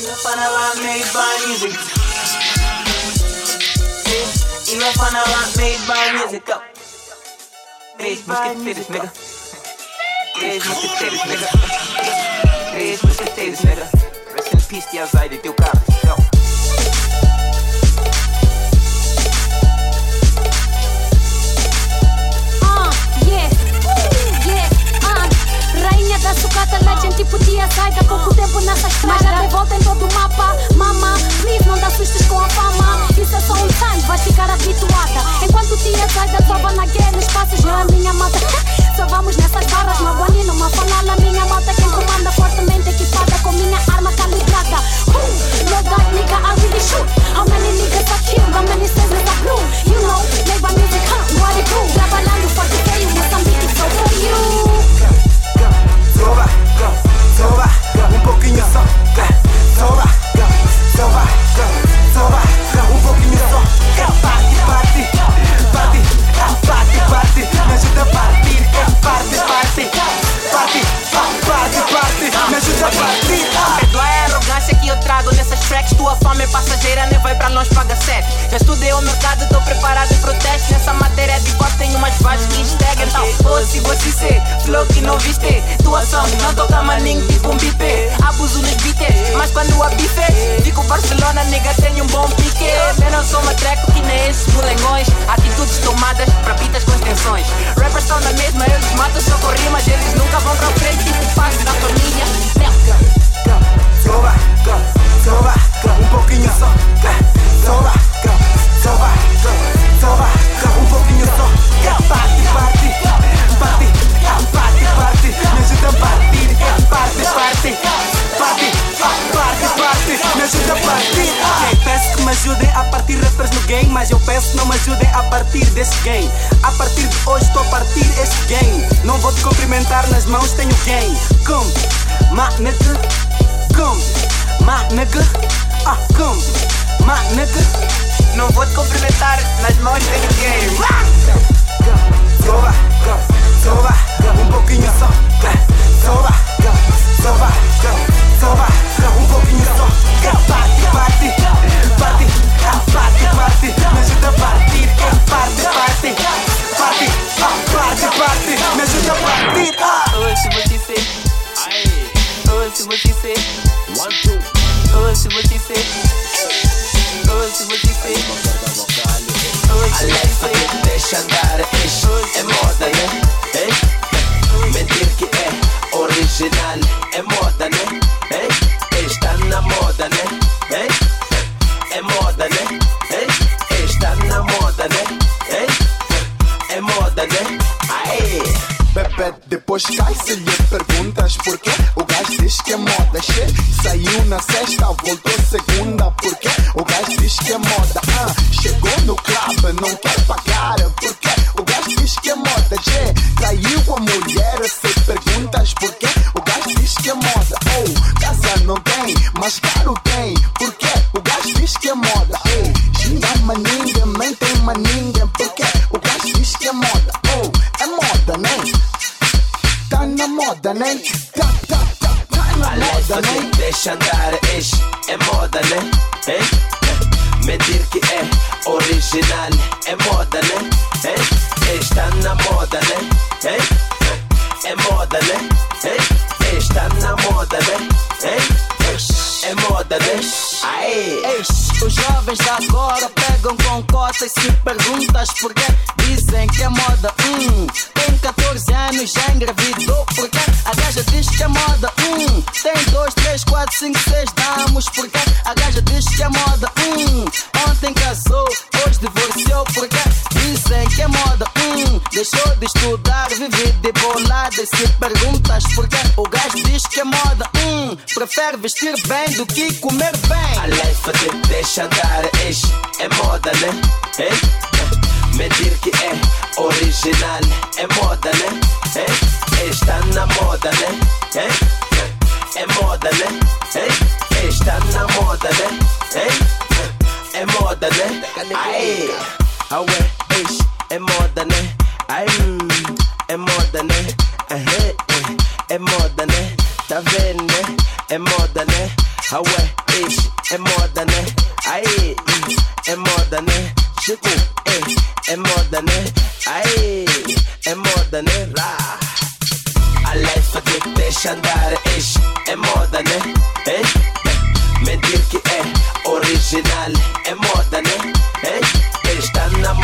Iwafanala made by music. Iwafanala made by music. Go. Três mosqueteiros, nigga. Três mosqueteiros, nigga. Três mosqueteiros, nigga. Rest in peace, Tia Zayde, teu carro. Da sucata, legend tipo tia Saida Com o tempo nessa estrada. Mas já revolta em todo o mapa. Mama, please não dá sustos com a fama. Isso é só um time, vais ficar habituada. Enquanto tia Saida sova na guerra Espaços já a minha mata. Só vamos nessas barras Maguani numa fanala Minha malta quem comanda fortemente equipada Com minha arma calibrada. Uh, No doubt nigga I really shoot. How many niggas I kill How many says I blew You know, made by music, huh, what it do? Trabalhando forte feio Moçambique, so for you. Soba, soba, um pouquinho só. Soba, soba, soba, um pouquinho só. Parte, parte, parte, parte, parte. Me ajuda a partir, parte, parte, parte, parte, parte. Me ajuda a que eu trago nessas tracks. Tua fama é passageira, nem vai pra longe, paga sete. Já estudei o mercado, tô preparado pro teste. Nessa matéria de voz tenho umas vozes que instagram. Então, ou se você ser flow que não viste, tua som não toca maninho tipo um bipe. Abuso nos beats, mas quando a bife, digo Barcelona, nega, tenho um bom pique. Eu não sou matreco que nem esses molengões. Atitudes tomadas pra pitas com extensões. Rappers estão na mesma, eles matam só com rimas, eles nunca vão pra frente, tipo passo da família. Não. Soba, soba, um pouquinho só. Soba, soba, soba, um pouquinho só. Parte, parte, parte, parte, parte. Me ajuda a partir. Parte, parte, parte, parte, parte. Me ajuda a partir. Peço que me ajudem a partir rappers no game, mas eu peço não me ajudem a partir desse game. A partir de hoje estou a partir este game. Não vou te cumprimentar nas mãos, tenho game. Come, ma nigga. Come, my nigga. Ah, come, my nigga. Não vou te cumprimentar nas mãos de ninguém. Soba, soba, um pouquinho só. Soba, soba, soba, um pouquinho só. Parte, parte, parte, parte, parte. Me ajuda a partir. Parte, parte, parte, parte, parte. Me ajuda a partir. Ah. Oh, see what She say. Oh, A see what she life say. que deixa andar é moda, né? Hein? Mentir que é original é moda, né? Hein? Está na moda, né? Hein? É moda, né? Hein? Está na moda, né? Hein? É moda, né? Aê! Bebê, depois cai se lhe perguntas porquê diz que é moda, che Saiu na sexta, voltou segunda Porquê? O gajo diz que é moda ah, Chegou no club, não quer pagar Porquê? O gajo diz que é moda, che Traiu a mulher, se perguntas porquê O gajo diz que é moda Oh, casa não tem, mas caro tem Porquê? O gajo diz que é moda Ei, xinga maninga, mentem maninga Porquê? O gajo diz que é moda Oh, é moda, né? Tá na moda, né? De agora pegam com cotas e se perguntas porquê perguntas porquê o gajo diz que é moda. Hum, prefere vestir bem do que comer bem. A life que deixa andar ish, é moda, né? Hein? Mentir que é original é moda, né? Hein? Está na moda, né? Hein? É moda, né? Hein? Está na moda, né? Hein? É moda, né? Aê! Aue, ish, é moda, né? Ai, hum, é moda, né? Ahê, eh, é moda, né? Tá vendo, né? é moda, né? Ah, ué, esse é moda, né? Aê, é moda, né? Chegou, é, é moda, né? Aê, é moda, né? Lá. A life que deixa andar, esse é moda, né? Ei, mentir que é original, é moda, né? Ei, está na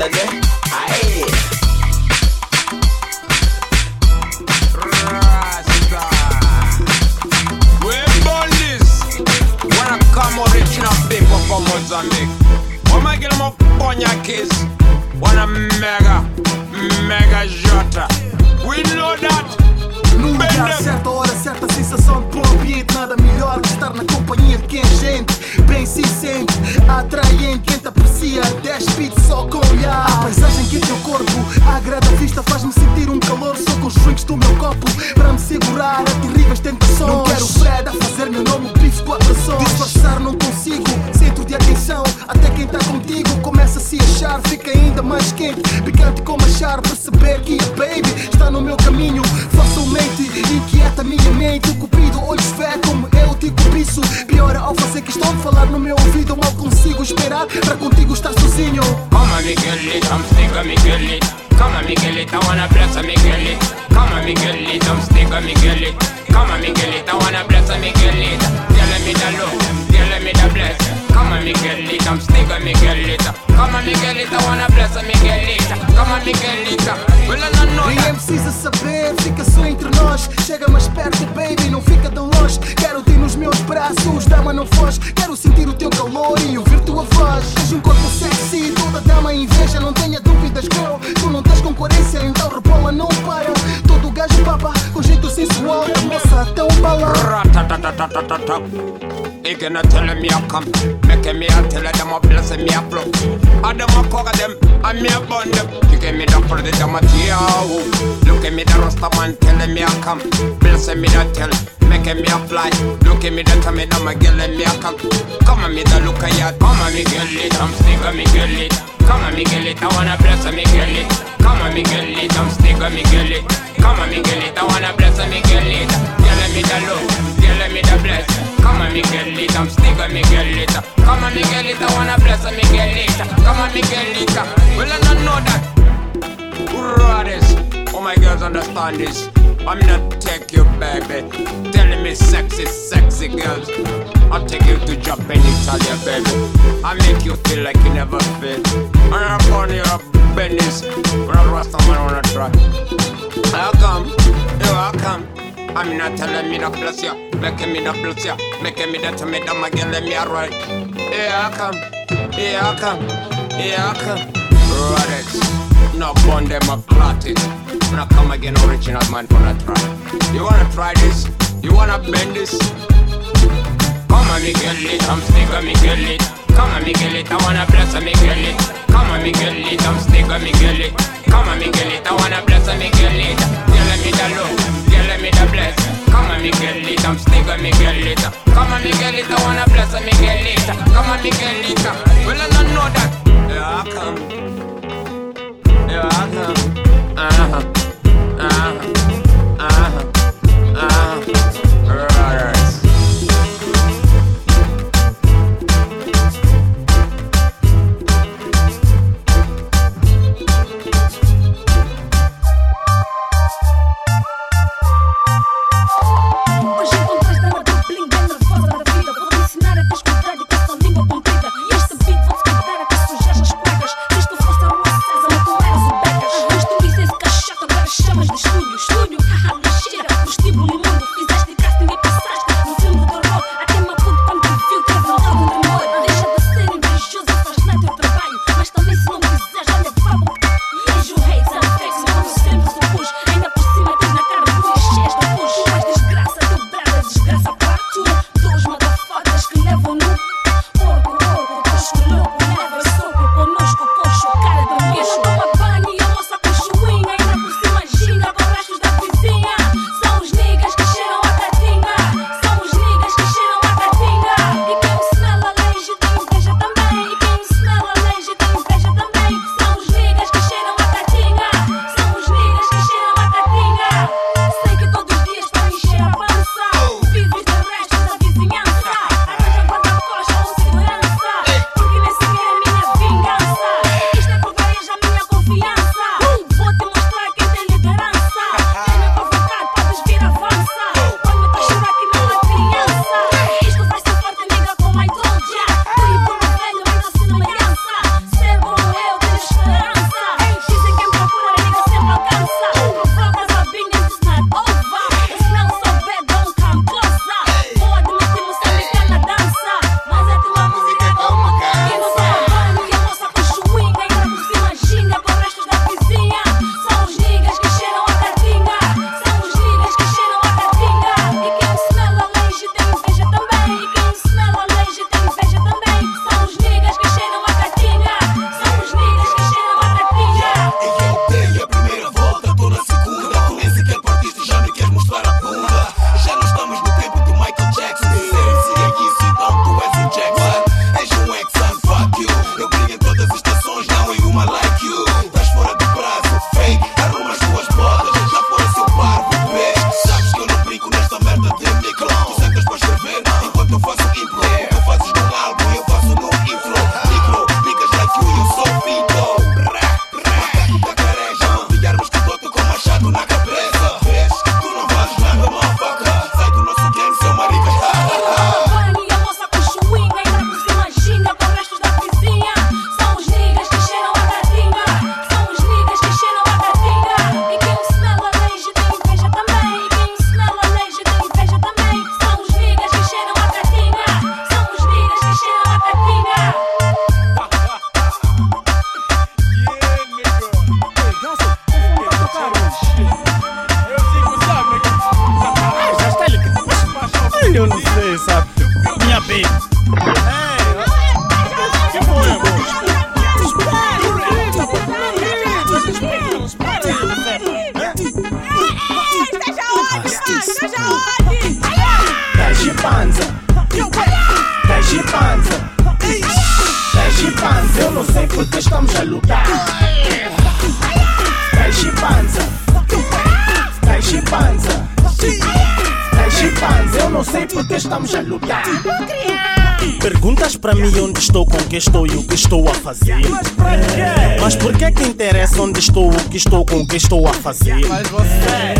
Moda, né? Aê. from Mozambique. When I get them a Bonya kiss, one a mega, mega jota. We know that. No lugar certo, a hora certa, sensação de bom ambiente. Nada melhor que estar na companhia de quem é gente bem se sente, atraente. It, I'm stick on me girl it. Come on me girl it, I wanna bless on me girl it. Come on me girl it, I'm stick on me girl it. Come on me girl it, I wanna bless on me girl it. Girl me the love, girl me the bless. Come on, Miguelita, I'm stick on Miguelita. Come on, Miguelita, wanna bless a Miguelita. Come on, Miguelita. Well, I don't know that. Brothers, oh my girls understand this. I'm not take you, baby. Telling me sexy, sexy girls. I'll take you to Japan, Italy, baby. I make you feel like you never. And I'm born here up Venice. But I'm Rasta man wanna try. How come? Here I come. I'm not telling me to bless ya, making me to bless ya, making me that to me that my girl let me alright. Here I come, here I come, here I come. Right it, no bun them a clot it. When I come again, original man gonna try. You wanna try this? You wanna bend this? Come on, Miguelito, I'm stick on Miguelito. Come on, Miguelito, I wanna bless a Miguelito. Come on, Miguelito, I'm stick on Miguelito. Come on, Miguelito, I wanna bless a Miguelito. Yeah, let me the love, yeah, let me the bless. Come on, Miguelito, I'm stick on Miguelito. Come on, Miguelito, I wanna bless a Miguelito. Come on, Miguelito, well I don't know that. Here I come, Yeah, I. Uh huh. Uh huh. Uh huh. Uh huh. Que estou e o que estou a fazer. Mas por que que interessa onde estou, o que estou, com o que estou a fazer? Mas você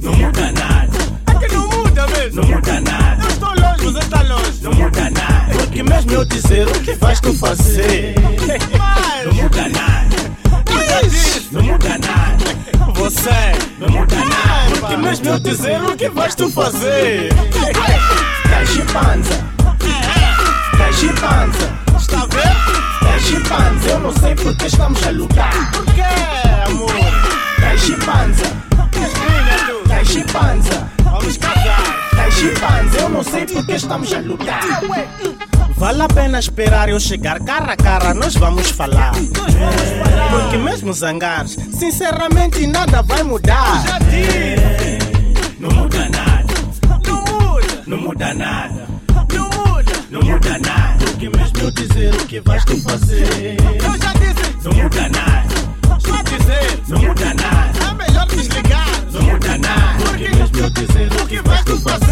Não muda nada, é que não muda mesmo. não muda nada, Eu estou longe, você está longe. não muda nada. Porque mesmo eu dizer o que vais tu fazer, não muda nada, não muda nada. Você não muda nada. Porque mesmo eu dizer o que vais tu fazer, Taishi panza. Taishi panza. Está a ver? Taishi panza. Eu não sei porque estamos a lutar. Por quê, amor? Taishi panza. Minha tu, Taishi panza. vamos casar. Taishi panza. Eu não sei porque estamos a lutar. Vale a pena esperar eu chegar cara a cara, nós vamos falar. Porque mesmo zangares, sinceramente nada vai mudar. Não muda nada, Não muda. não muda nada, Não muda. não muda nada. Porque mesmo eu dizer o que vais tu fazer, Eu já disse. não muda nada, Só dizer. não muda nada, É melhor desligar. não muda nada. Porque mesmo eu dizer o que vais tu fazer.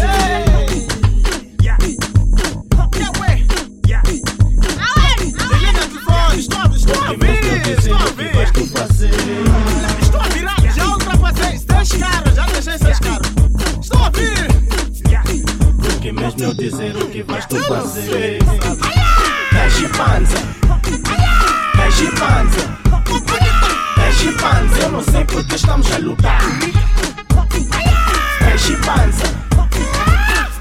Estou, a dizer Estou a que virar. Já ultrapassei seis carros. Já deixei seis carros. Estou a ouvir. Porque mesmo eu dizer o que vais tu fazer. Taishi panza. Taishi panza. Taishi panza. Eu não sei porque estamos a lutar. Taishi panza.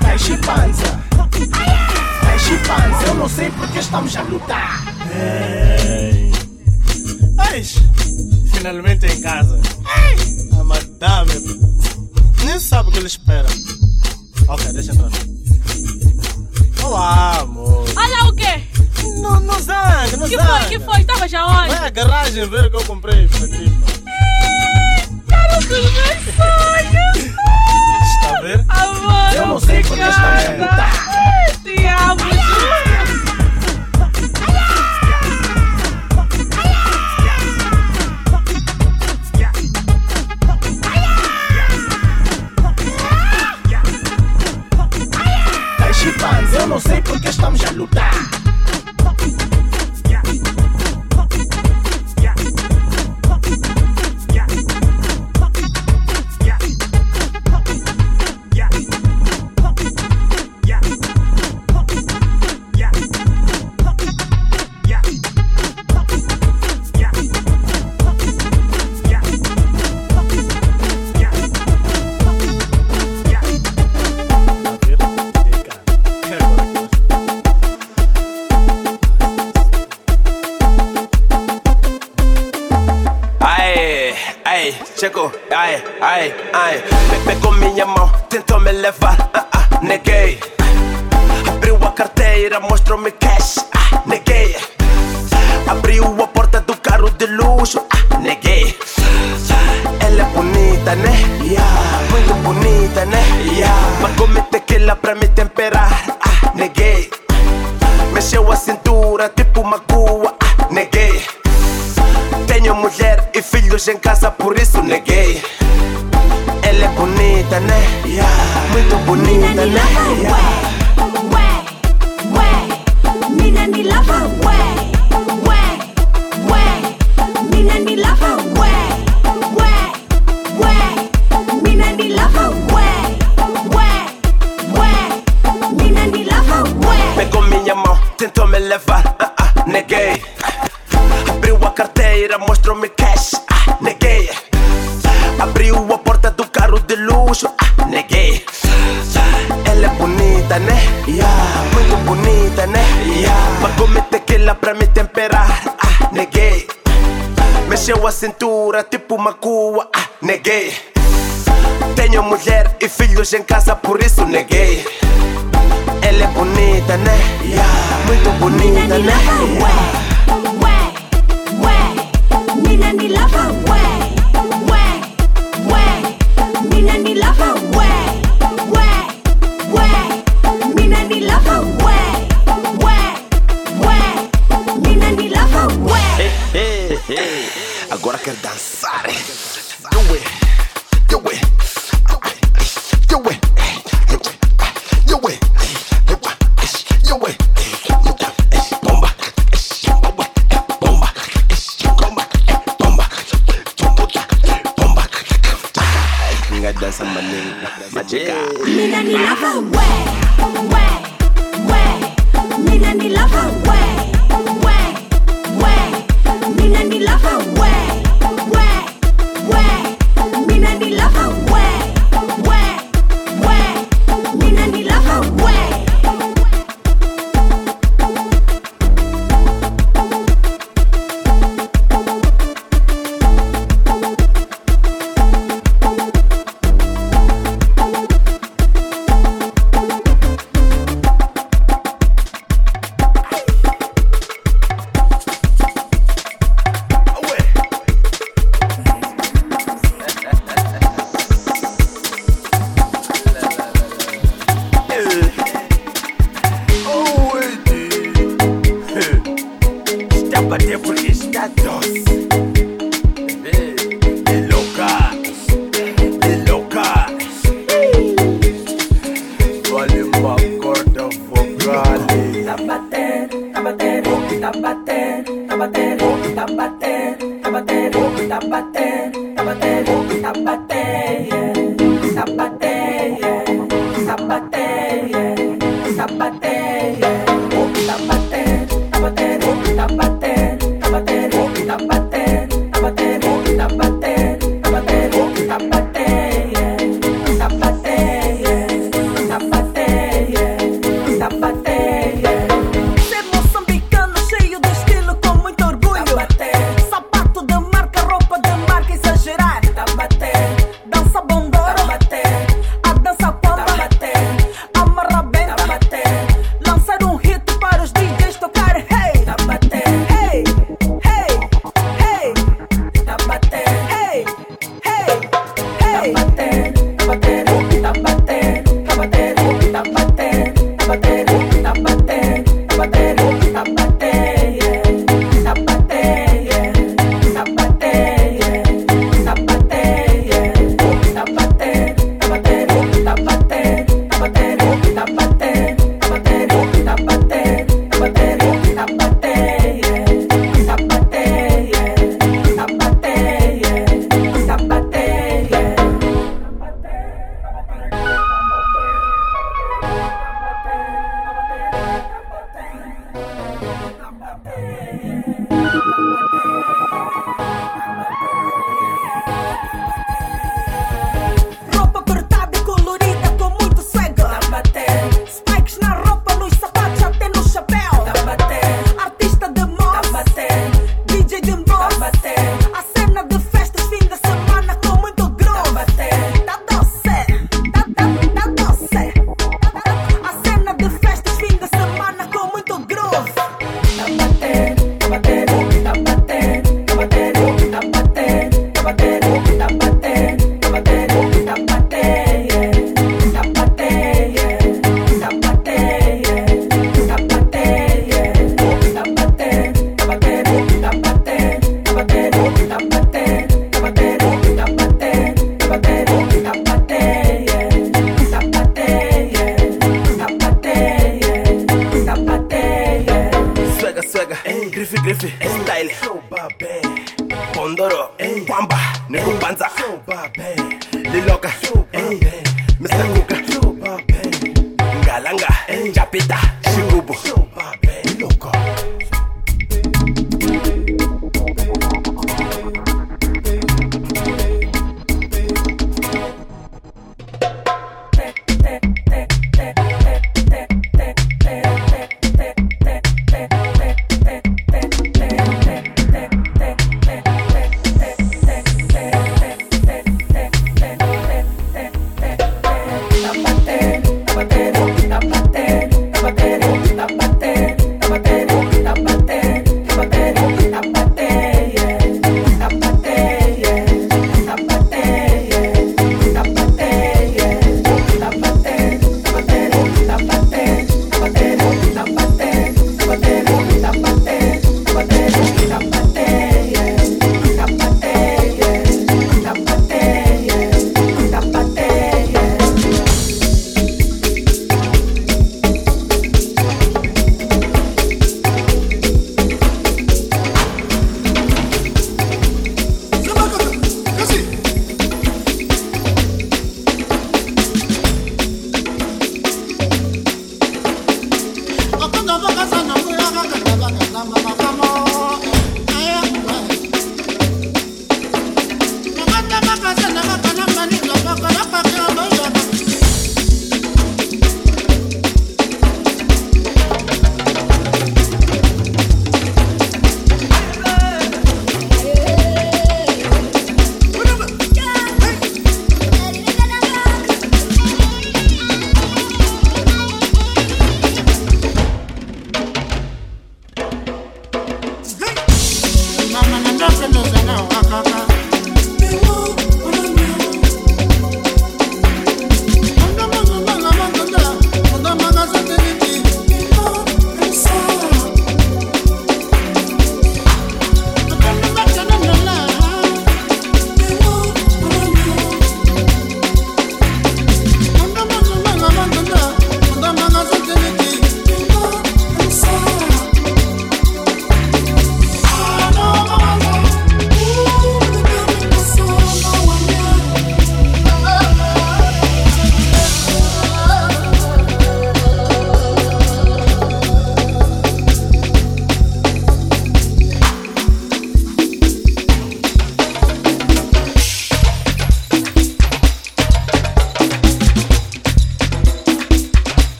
Taishi panza. Taishi panza. Eu não sei porque estamos a lutar. Eis, finalmente em casa. A madame nem sabe o que ele espera. Ok, deixa entrar. Olá, amor. Olha o quê? Não, não zangue, não Que zangue. foi? Que foi? Tava já onde? Vai à garagem ver o que eu comprei pra ti. Cara dos meus sonhos! Está a ver? Amor, Eu não sei porque estamos a lutar. Te amo, cintura, tipo uma cua, ah, neguei. Tenho mulher e filhos em casa, por isso neguei. Ela é bonita, né? Yeah. Muito bonita, né? Yeah.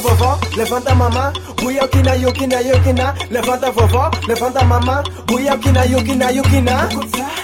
vovó, levanta mamá, Guiaquina, yukina, yukina, levanta vovó, levanta mamá, Guiaquina, yukina, yukina. yukina.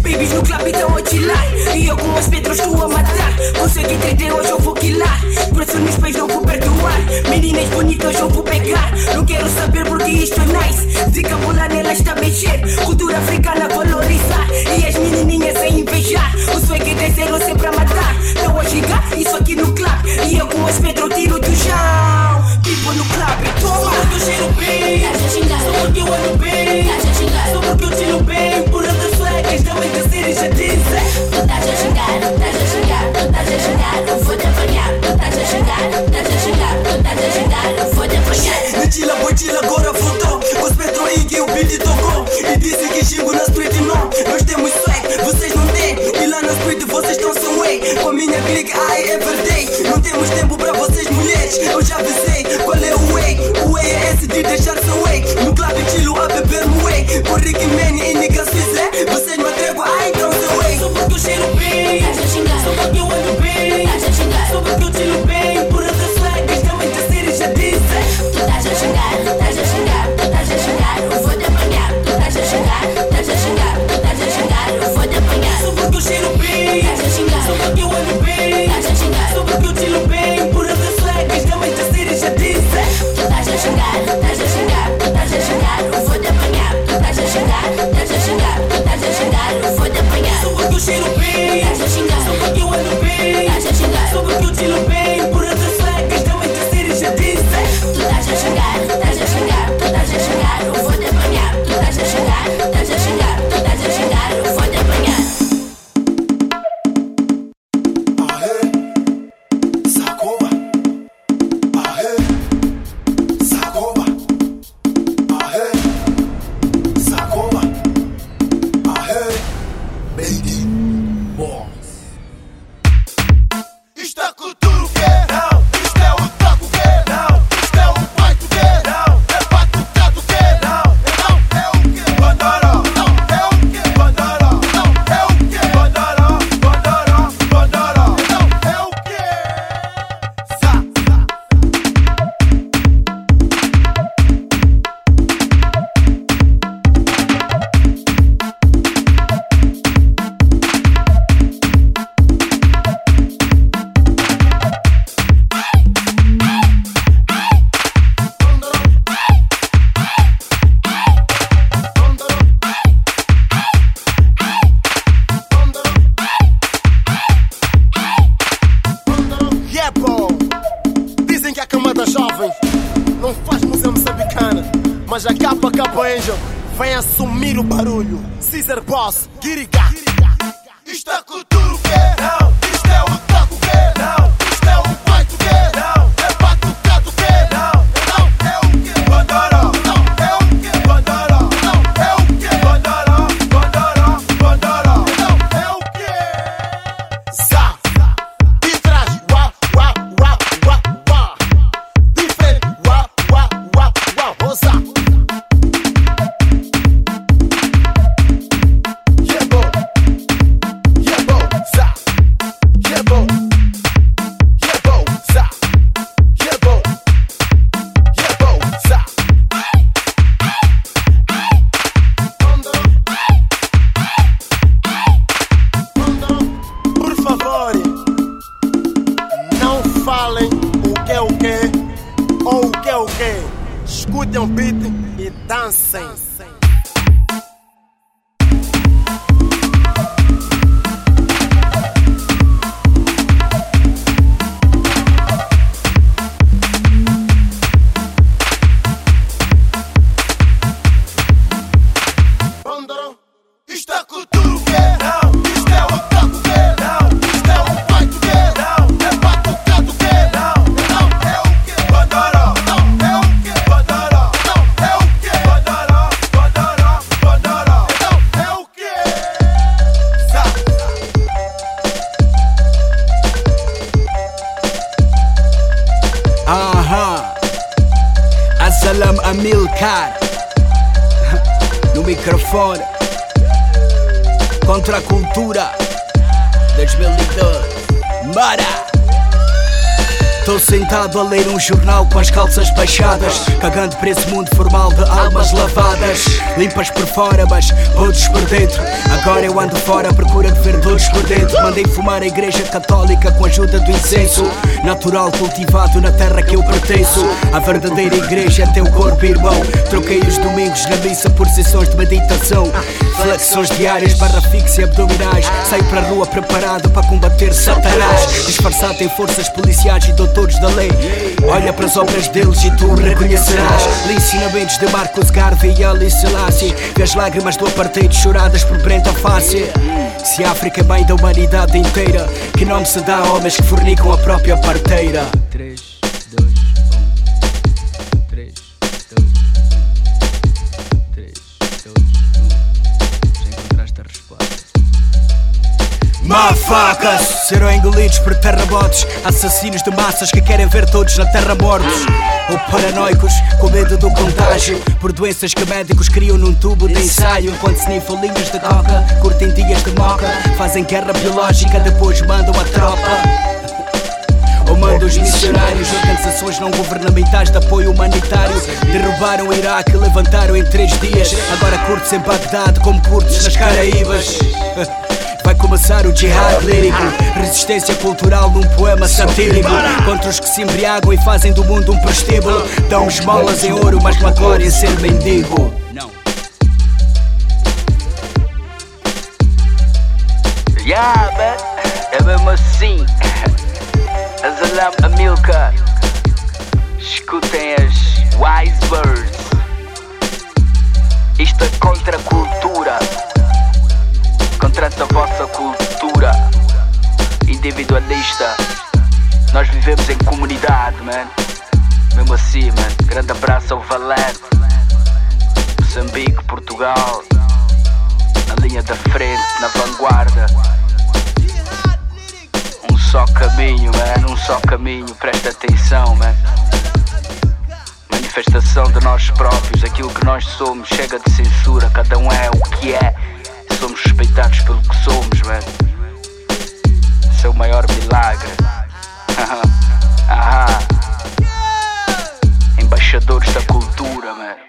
Babies no clube estão a chilar E eu com as pedras estou a matar. Consegui 3D, hoje eu vou quillar Preço nos pés não vou perdoar Meninas bonitas eu vou pegar. Não quero saber porque isto é nice. Zica bola nela está a mexer. Cultura africana valorizar. E as menininhas a invejar. O swag é zero sempre a matar. Estão a chegar, isso aqui no clube E eu com pedras tiro do chão. Tipo no clube. toma. Sou do cheiro bem Sou do teu ano Chila, bocila, agora voltou. Os petroig o beat tocou. E disse que xingo na street não. Nós temos swag, vocês não têm. E lá na street vocês estão sem way. Com a minha clique, ai, é verdade Não temos tempo pra vocês mulheres. Eu já avisei, qual é o way? O way é esse de deixar seu way. No club chilo a beber no way. Com Rick Man e niggas fizer é? Vocês me atrego, ai, então seu way. Só porque eu cheiro bem Só porque eu do cheiro bem. Estás a xingar. Eu bem. Estás a xingar. Sou porque eu tiro bem. Por onde segues, também te assiras, já disse. Tu estás a xingar, estás a xingar, estás a xingar. Vou te apanhar, tu estás a xingar. Barulho. Caesar Boss, Giriga. Isto é cultura o. Amilcar. No microfone. Contra a cultura. 2012. Bora! Estou sentado a ler um jornal com as calças baixadas Cagando para esse mundo formal de almas lavadas. Limpas por fora, mas todos por dentro. Agora eu ando fora à procura de ver todos por dentro. Mandei fumar a igreja católica com a ajuda do incenso. Natural cultivado na terra que eu pertenço. A verdadeira igreja é teu corpo, irmão. Troquei os domingos na missa por sessões de meditação. Flexões diárias, barra fixa e abdominais. Saio para a rua preparado para combater Satanás. Disfarçado em forças policiais e doutores da lei. Olha para as obras deles e tu reconhecerás. Li ensinamentos de Marcos Garvey e Ali Selassie Vê as lágrimas do apartheid choradas por Brenda Face Se a África é bem da humanidade inteira Que nome se dá a homens que fornicam a própria parteira Mafacas serão engolidos por terrabotes Assassinos de massas que querem ver todos na terra mortos. Ou paranoicos com medo do contágio Por doenças que médicos criam num tubo de ensaio Enquanto snifam linhas de coca Curtem dias de moca Fazem guerra biológica Depois mandam a tropa. Ou manda os missionários, organizações não governamentais de apoio humanitário Derrubaram o Iraque, levantaram em três dias Agora curtes em Bagdade como curtes nas Caraíbas começar o jihad lírico. Resistência cultural num poema satírico. Contra os que se embriagam e fazem do mundo um prestíbulo. Dão esmolas em ouro, mas não glória ser mendigo. Yeah, man, é mesmo assim. Azalam Amilcar. Escutem as Wise Birds Isto é contra a cultura. Contra essa vossa cultura individualista. Nós vivemos em comunidade, man. Mesmo assim, man. Grande abraço ao Valente. Moçambique, Portugal. Na linha da frente, na vanguarda. Um só caminho, man. Um só caminho. Presta atenção, man. Manifestação de nós próprios, aquilo que nós somos. Chega de censura, cada um é o que é. Somos respeitados pelo que somos, man. Isso é o maior milagre. Ahá. Embaixadores da cultura, mano.